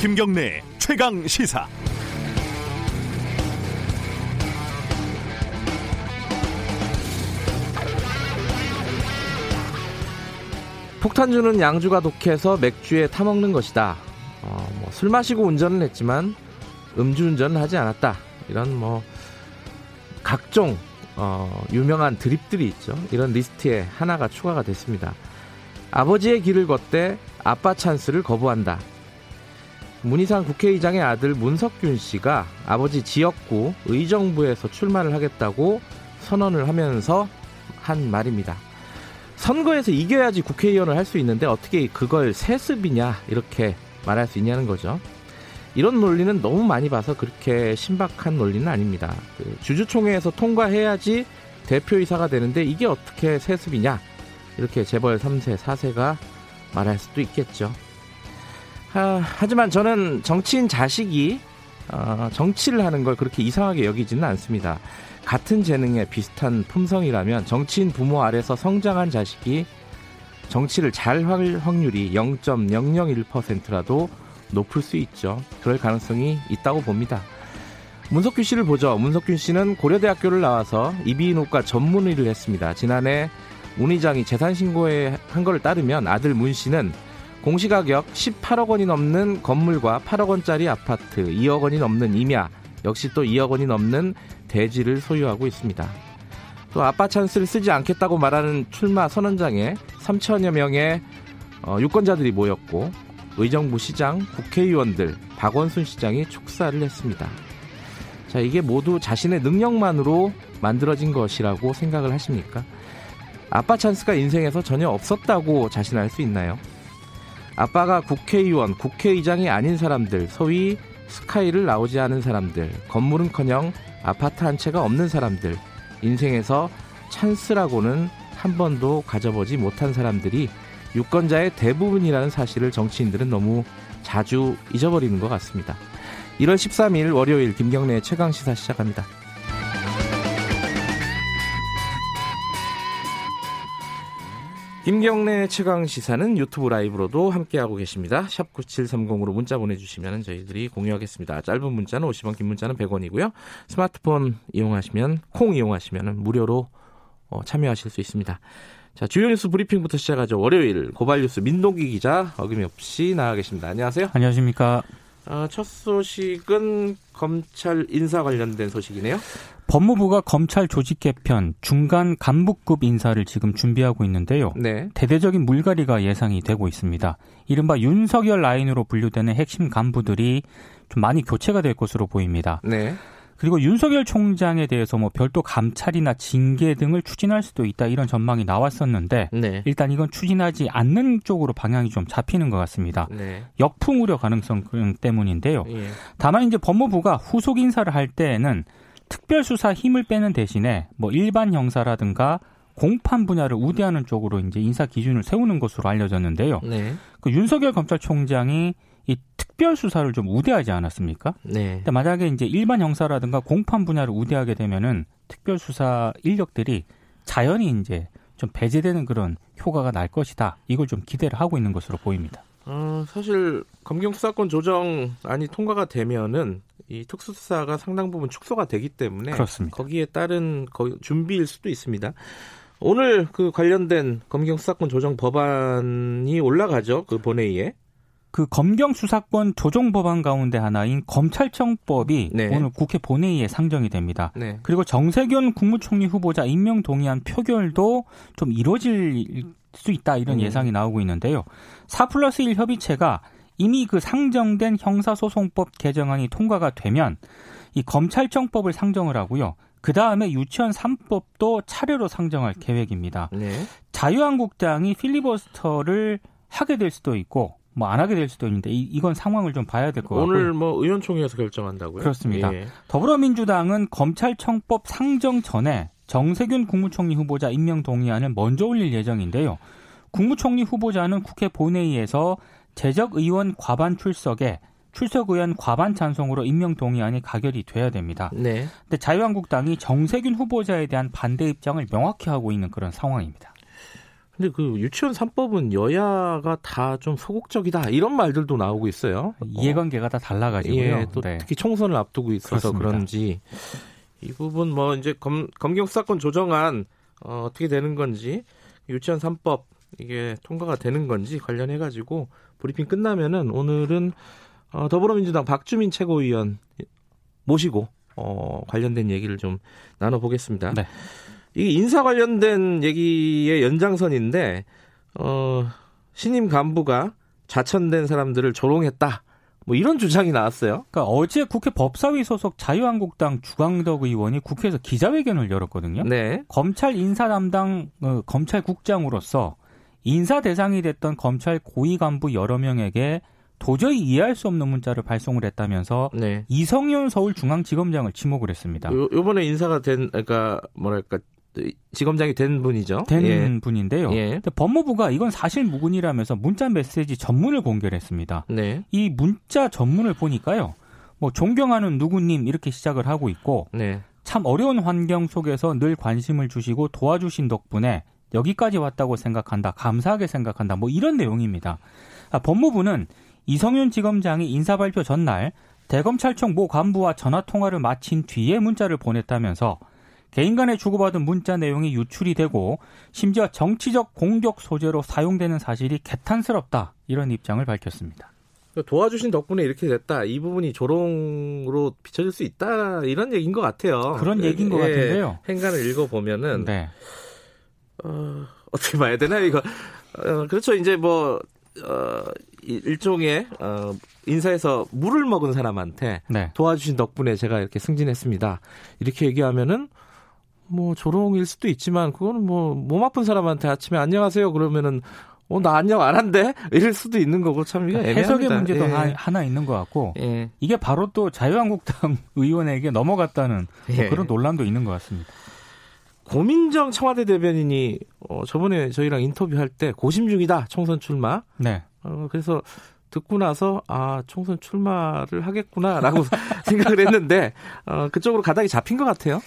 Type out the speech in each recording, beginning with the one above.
김경래 최강 시사. 폭탄 주는 양주가 독해서 맥주에 타먹는 것이다. 어, 뭐 술 마시고 운전을 했지만 음주운전을 하지 않았다. 이런 뭐 각종 어, 유명한 드립들이 있죠. 이런 리스트에 하나가 추가가 됐습니다. 아버지의 길을 걷되 아빠 찬스를 거부한다. 문희상 국회의장의 아들 문석균 씨가 아버지 지역구 의정부에서 출마를 하겠다고 선언을 하면서 한 말입니다. 선거에서 이겨야지 국회의원을 할 수 있는데 어떻게 그걸 세습이냐 이렇게 말할 수 있냐는 거죠. 이런 논리는 너무 많이 봐서 그렇게 신박한 논리는 아닙니다. 그 주주총회에서 통과해야지 대표이사가 되는데 이게 어떻게 세습이냐 이렇게 재벌 3세 4세가 말할 수도 있겠죠. 하, 하지만 저는 정치인 자식이 어, 정치를 하는 걸 그렇게 이상하게 여기지는 않습니다. 같은 재능에 비슷한 품성이라면 정치인 부모 아래서 성장한 자식이 정치를 잘 할 확률이 0.001%라도 높을 수 있죠. 그럴 가능성이 있다고 봅니다. 문석균 씨를 보죠. 문석균 씨는 고려대학교를 나와서 이비인후과 전문의를 했습니다. 지난해 문 의장이 재산 신고에 한 거를 따르면 아들 문 씨는 공시가격 18억 원이 넘는 건물과 8억 원짜리 아파트, 2억 원이 넘는 임야, 역시 또 2억 원이 넘는 대지를 소유하고 있습니다. 또 아빠 찬스를 쓰지 않겠다고 말하는 출마 선언장에 3천여 명의 어, 유권자들이 모였고 의정부 시장, 국회의원들, 박원순 시장이 축사를 했습니다. 자, 이게 모두 자신의 능력만으로 만들어진 것이라고 생각을 하십니까? 아빠 찬스가 인생에서 전혀 없었다고 자신할 수 있나요? 아빠가 국회의원, 국회의장이 아닌 사람들, 소위 스카이를 나오지 않은 사람들, 건물은커녕 아파트 한 채가 없는 사람들, 인생에서 찬스라고는 한 번도 가져보지 못한 사람들이 유권자의 대부분이라는 사실을 정치인들은 너무 자주 잊어버리는 것 같습니다. 1월 13일 월요일 김경래의 최강 시사 시작합니다. 김경래 최강 시사는 유튜브 라이브로도 함께하고 계십니다. 샵 9730으로 문자 보내주시면 저희들이 공유하겠습니다. 짧은 문자는 50원, 긴 문자는 100원이고요. 스마트폰 이용하시면, 콩 이용하시면 무료로 어, 참여하실 수 있습니다. 자, 주요 뉴스 브리핑부터 시작하죠. 월요일 고발 뉴스 민동기 기자 어김없이 나와 계십니다. 안녕하세요. 안녕하십니까. 어, 첫 소식은 검찰 인사 관련된 소식이네요. 법무부가 검찰 조직 개편 중간 간부급 인사를 지금 준비하고 있는데요. 네. 대대적인 물갈이가 예상이 되고 있습니다. 이른바 윤석열 라인으로 분류되는 핵심 간부들이 좀 많이 교체가 될 것으로 보입니다. 네. 그리고 윤석열 총장에 대해서 뭐 별도 감찰이나 징계 등을 추진할 수도 있다 이런 전망이 나왔었는데 네. 일단 이건 추진하지 않는 쪽으로 방향이 좀 잡히는 것 같습니다. 네. 역풍 우려 가능성 때문인데요. 예. 다만 이제 법무부가 후속 인사를 할 때에는 특별수사 힘을 빼는 대신에 뭐 일반 형사라든가 공판 분야를 우대하는 쪽으로 이제 인사 기준을 세우는 것으로 알려졌는데요. 네. 그 윤석열 검찰총장이 이 특별 수사를 좀 우대하지 않았습니까? 네. 근데 만약에 이제 일반 형사라든가 공판 분야를 우대하게 되면은 특별 수사 인력들이 자연히 이제 좀 배제되는 그런 효과가 날 것이다. 이걸 좀 기대를 하고 있는 것으로 보입니다. 어, 사실 검경 수사권 조정안이 통과가 되면은 이 특수수사가 상당 부분 축소가 되기 때문에 그렇습니다. 거기에 따른 준비일 수도 있습니다. 오늘 그 관련된 검경 수사권 조정 법안이 올라가죠. 그 본회의에. 그 검경 수사권 조정 법안 가운데 하나인 검찰청법이 네. 오늘 국회 본회의에 상정이 됩니다. 네. 그리고 정세균 국무총리 후보자 임명 동의안 표결도 좀 이루어질 수 있다 이런 음. 예상이 나오고 있는데요. 4 플러스 1 협의체가 이미 그 상정된 형사소송법 개정안이 통과가 되면 이 검찰청법을 상정을 하고요. 그 다음에 유치원 3법도 차례로 상정할 계획입니다. 네. 자유한국당이 필리버스터를 하게 될 수도 있고 뭐 안 하게 될 수도 있는데 이, 건 상황을 좀 봐야 될 것 같고 오늘 뭐 의원총회에서 결정한다고요? 그렇습니다. 예. 더불어민주당은 검찰청법 상정 전에 정세균 국무총리 후보자 임명 동의안을 먼저 올릴 예정인데요. 국무총리 후보자는 국회 본회의에서 재적 의원 과반 출석에 출석 의원 과반 찬성으로 임명 동의안이 가결이 돼야 됩니다. 네. 근데 자유한국당이 정세균 후보자에 대한 반대 입장을 명확히 하고 있는 그런 상황입니다. 근데 그 유치원 3법은 여야가 다 좀 소극적이다 이런 말들도 나오고 있어요. 이해관계가 다 달라가지고요. 예, 또 네. 특히 총선을 앞두고 있어서 그렇습니다. 그런지 이 부분 뭐 이제 검, 검경 수사권 조정안 어, 어떻게 되는 건지 유치원 3법 이게 통과가 되는 건지 관련해 가지고 브리핑 끝나면은 오늘은 어, 더불어민주당 박주민 최고위원 모시고 어, 관련된 얘기를 좀 나눠보겠습니다. 네. 이게 인사 관련된 얘기의 연장선인데 어, 신임 간부가 좌천된 사람들을 조롱했다. 뭐 이런 주장이 나왔어요. 그러니까 어제 국회 법사위 소속 자유한국당 주광덕 의원이 국회에서 기자회견을 열었거든요. 네. 검찰 인사 담당 어, 검찰국장으로서 인사 대상이 됐던 검찰 고위 간부 여러 명에게 도저히 이해할 수 없는 문자를 발송을 했다면서 네. 이성윤 서울중앙지검장을 지목을 했습니다. 요, 요번에 인사가 된 그러니까 뭐랄까 지검장이 된 분이죠. 된 예. 분인데요. 예. 법무부가 이건 사실 무근이라면서 문자 메시지 전문을 공개를 했습니다. 네. 이 문자 전문을 보니까요. 뭐 존경하는 누구님 이렇게 시작을 하고 있고 네. 참 어려운 환경 속에서 늘 관심을 주시고 도와주신 덕분에 여기까지 왔다고 생각한다. 감사하게 생각한다. 뭐 이런 내용입니다. 아, 법무부는 이성윤 지검장이 인사 발표 전날 대검찰청 모 간부와 전화 통화를 마친 뒤에 문자를 보냈다면서 개인 간에 주고받은 문자 내용이 유출이 되고 심지어 정치적 공격 소재로 사용되는 사실이 개탄스럽다 이런 입장을 밝혔습니다. 도와주신 덕분에 이렇게 됐다. 이 부분이 조롱으로 비춰질 수 있다. 이런 얘기인 것 같아요. 그런 얘기인 것 예, 같은데요. 행간을 읽어보면은 네. 어, 어떻게 봐야 되나 이거. 어, 그렇죠. 이제 뭐 어, 일종의 어, 인사에서 물을 먹은 사람한테 네. 도와주신 덕분에 제가 이렇게 승진했습니다. 이렇게 얘기하면은 뭐 조롱일 수도 있지만 그거는 뭐 몸 아픈 사람한테 아침에 안녕하세요 그러면은 어, 나 안녕 안 한대? 이럴 수도 있는 거고, 참, 이게 그러니까 해석의 문제도 예. 하나 있는 것 같고, 예. 이게 바로 또 자유한국당 의원에게 넘어갔다는 뭐 예. 그런 논란도 있는 것 같습니다. 고민정 청와대 대변인이, 어, 저번에 저희랑 인터뷰할 때 고심 중이다, 총선 출마. 네. 어, 그래서 듣고 나서, 아, 총선 출마를 하겠구나라고 생각을 했는데, 어, 그쪽으로 가닥이 잡힌 것 같아요.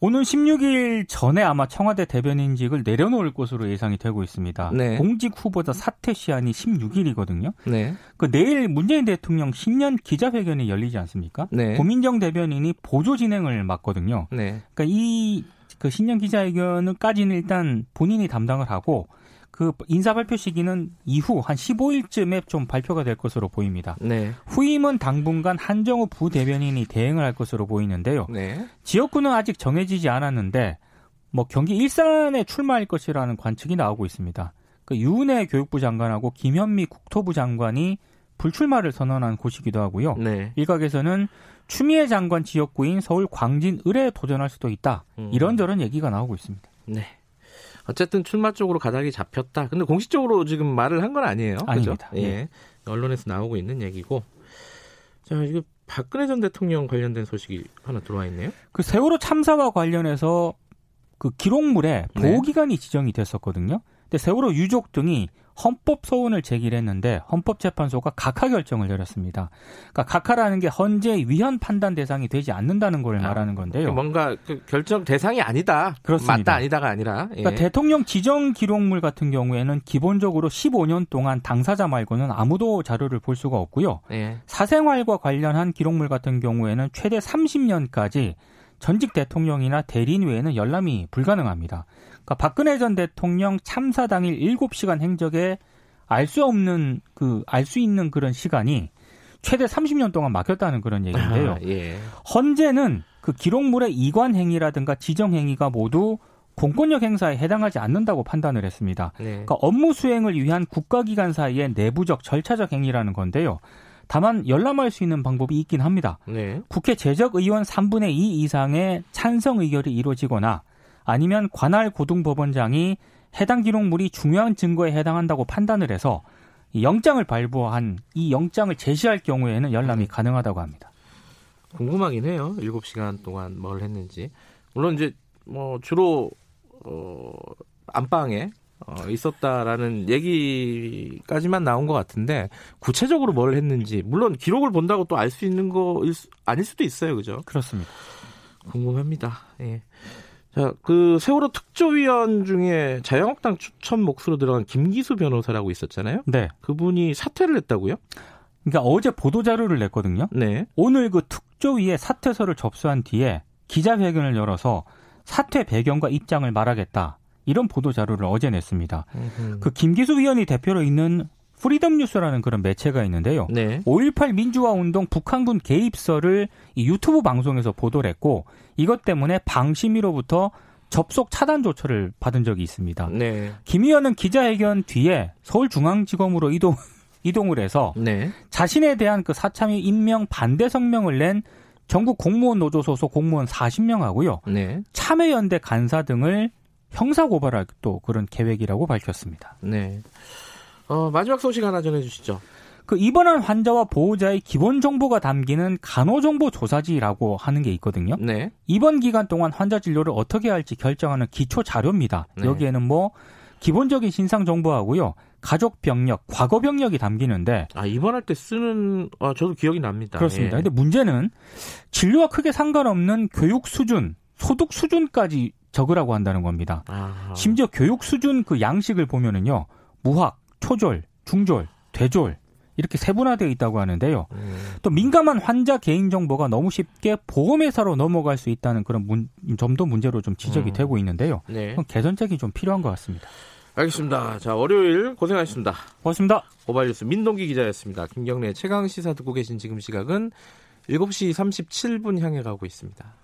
오는 16일 전에 아마 청와대 대변인직을 내려놓을 것으로 예상이 되고 있습니다. 네. 공직 후보자 사퇴 시한이 16일이거든요. 네. 그 내일 문재인 대통령 신년 기자회견이 열리지 않습니까? 네. 고민정 대변인이 보조 진행을 맡거든요. 네. 그러니까 이 그 신년 기자회견까지는 일단 본인이 담당을 하고 그 인사 발표 시기는 이후 한 15일쯤에 좀 발표가 될 것으로 보입니다. 네. 후임은 당분간 한정우 부대변인이 대행을 할 것으로 보이는데요. 네. 지역구는 아직 정해지지 않았는데 뭐 경기 일산에 출마할 것이라는 관측이 나오고 있습니다. 그 유은혜 교육부 장관하고 김현미 국토부 장관이 불출마를 선언한 곳이기도 하고요. 네. 일각에서는 추미애 장관 지역구인 서울 광진 을에 도전할 수도 있다. 음. 이런저런 얘기가 나오고 있습니다. 네. 어쨌든 출마 쪽으로 가닥이 잡혔다. 근데 공식적으로 지금 말을 한 건 아니에요. 아닙니다. 그죠? 예. 예. 언론에서 나오고 있는 얘기고. 자, 이거 박근혜 전 대통령 관련된 소식이 하나 들어와 있네요. 그 세월호 참사와 관련해서 그 기록물에 보호 기간이 네. 지정이 됐었거든요. 근데 세월호 유족 등이 헌법 소원을 제기를 했는데 헌법재판소가 각하 결정을 내렸습니다. 그러니까 각하라는 게 헌재 위헌 판단 대상이 되지 않는다는 걸 아, 말하는 건데요. 뭔가 그 결정 대상이 아니다. 그렇습니다. 맞다 아니다가 아니라. 예. 그러니까 대통령 지정 기록물 같은 경우에는 기본적으로 15년 동안 당사자 말고는 아무도 자료를 볼 수가 없고요. 예. 사생활과 관련한 기록물 같은 경우에는 최대 30년까지 전직 대통령이나 대리인 외에는 열람이 불가능합니다. 그러니까 박근혜 전 대통령 참사 당일 7시간 행적에 알 수 없는 그 알 수 있는 그런 시간이 최대 30년 동안 막혔다는 그런 얘기인데요. 아, 예. 헌재는 그 기록물의 이관 행위라든가 지정 행위가 모두 공권력 행사에 해당하지 않는다고 판단을 했습니다. 네. 그러니까 업무 수행을 위한 국가기관 사이의 내부적 절차적 행위라는 건데요. 다만 열람할 수 있는 방법이 있긴 합니다. 네. 국회 재적 의원 3분의 2 이상의 찬성 의결이 이루어지거나 아니면 관할 고등법원장이 해당 기록물이 중요한 증거에 해당한다고 판단을 해서 영장을 발부한 이 영장을 제시할 경우에는 열람이 네. 가능하다고 합니다. 궁금하긴 해요. 7시간 동안 뭘 했는지. 물론 이제 뭐 주로 어 안방에 어, 있었다라는 얘기까지만 나온 것 같은데 구체적으로 뭘 했는지 물론 기록을 본다고 또 알 수 있는 거 아닐 수도 있어요, 그죠? 그렇습니다. 궁금합니다. 예. 자, 그 세월호 특조위원 중에 자유한국당 추천 몫으로 들어간 김기수 변호사라고 있었잖아요. 네. 그분이 사퇴를 했다고요? 그러니까 어제 보도 자료를 냈거든요. 네. 오늘 그 특조위에 사퇴서를 접수한 뒤에 기자회견을 열어서 사퇴 배경과 입장을 말하겠다. 이런 보도 자료를 어제 냈습니다. 음흠. 그 김기수 위원이 대표로 있는 프리덤 뉴스라는 그런 매체가 있는데요. 네. 5.18 민주화 운동 북한군 개입설을 이 유튜브 방송에서 보도를 했고 이것 때문에 방심위로부터 접속 차단 조처를 받은 적이 있습니다. 네. 김 의원은 기자회견 뒤에 서울중앙지검으로 이동 이동을 해서 네. 자신에 대한 그 사참위 임명 반대 성명을 낸 전국 공무원 노조 소속 공무원 40명하고요. 네. 참여연대 간사 등을 형사 고발할 또 그런 계획이라고 밝혔습니다. 네. 어, 마지막 소식 하나 전해 주시죠. 그 입원한 환자와 보호자의 기본 정보가 담기는 간호정보 조사지라고 하는 게 있거든요. 네. 입원 기간 동안 환자 진료를 어떻게 할지 결정하는 기초 자료입니다. 네. 여기에는 뭐 기본적인 신상 정보하고요. 가족 병력, 과거 병력이 담기는데 아 입원할 때 쓰는 아 저도 기억이 납니다. 그렇습니다. 예. 근데 문제는 진료와 크게 상관없는 교육 수준, 소득 수준까지 적으라고 한다는 겁니다. 아하. 심지어 교육 수준 그 양식을 보면은요. 무학, 초졸, 중졸, 대졸 이렇게 세분화되어 있다고 하는데요. 음. 또 민감한 환자 개인 정보가 너무 쉽게 보험회사로 넘어갈 수 있다는 그런 문, 점도 문제로 좀 지적이 음. 되고 있는데요. 네. 개선책이 좀 필요한 것 같습니다. 알겠습니다. 자, 월요일 고생하셨습니다. 고맙습니다. 고발뉴스 민동기 기자였습니다. 김경래 최강 시사 듣고 계신 지금 시각은 7시 37분 향해 가고 있습니다.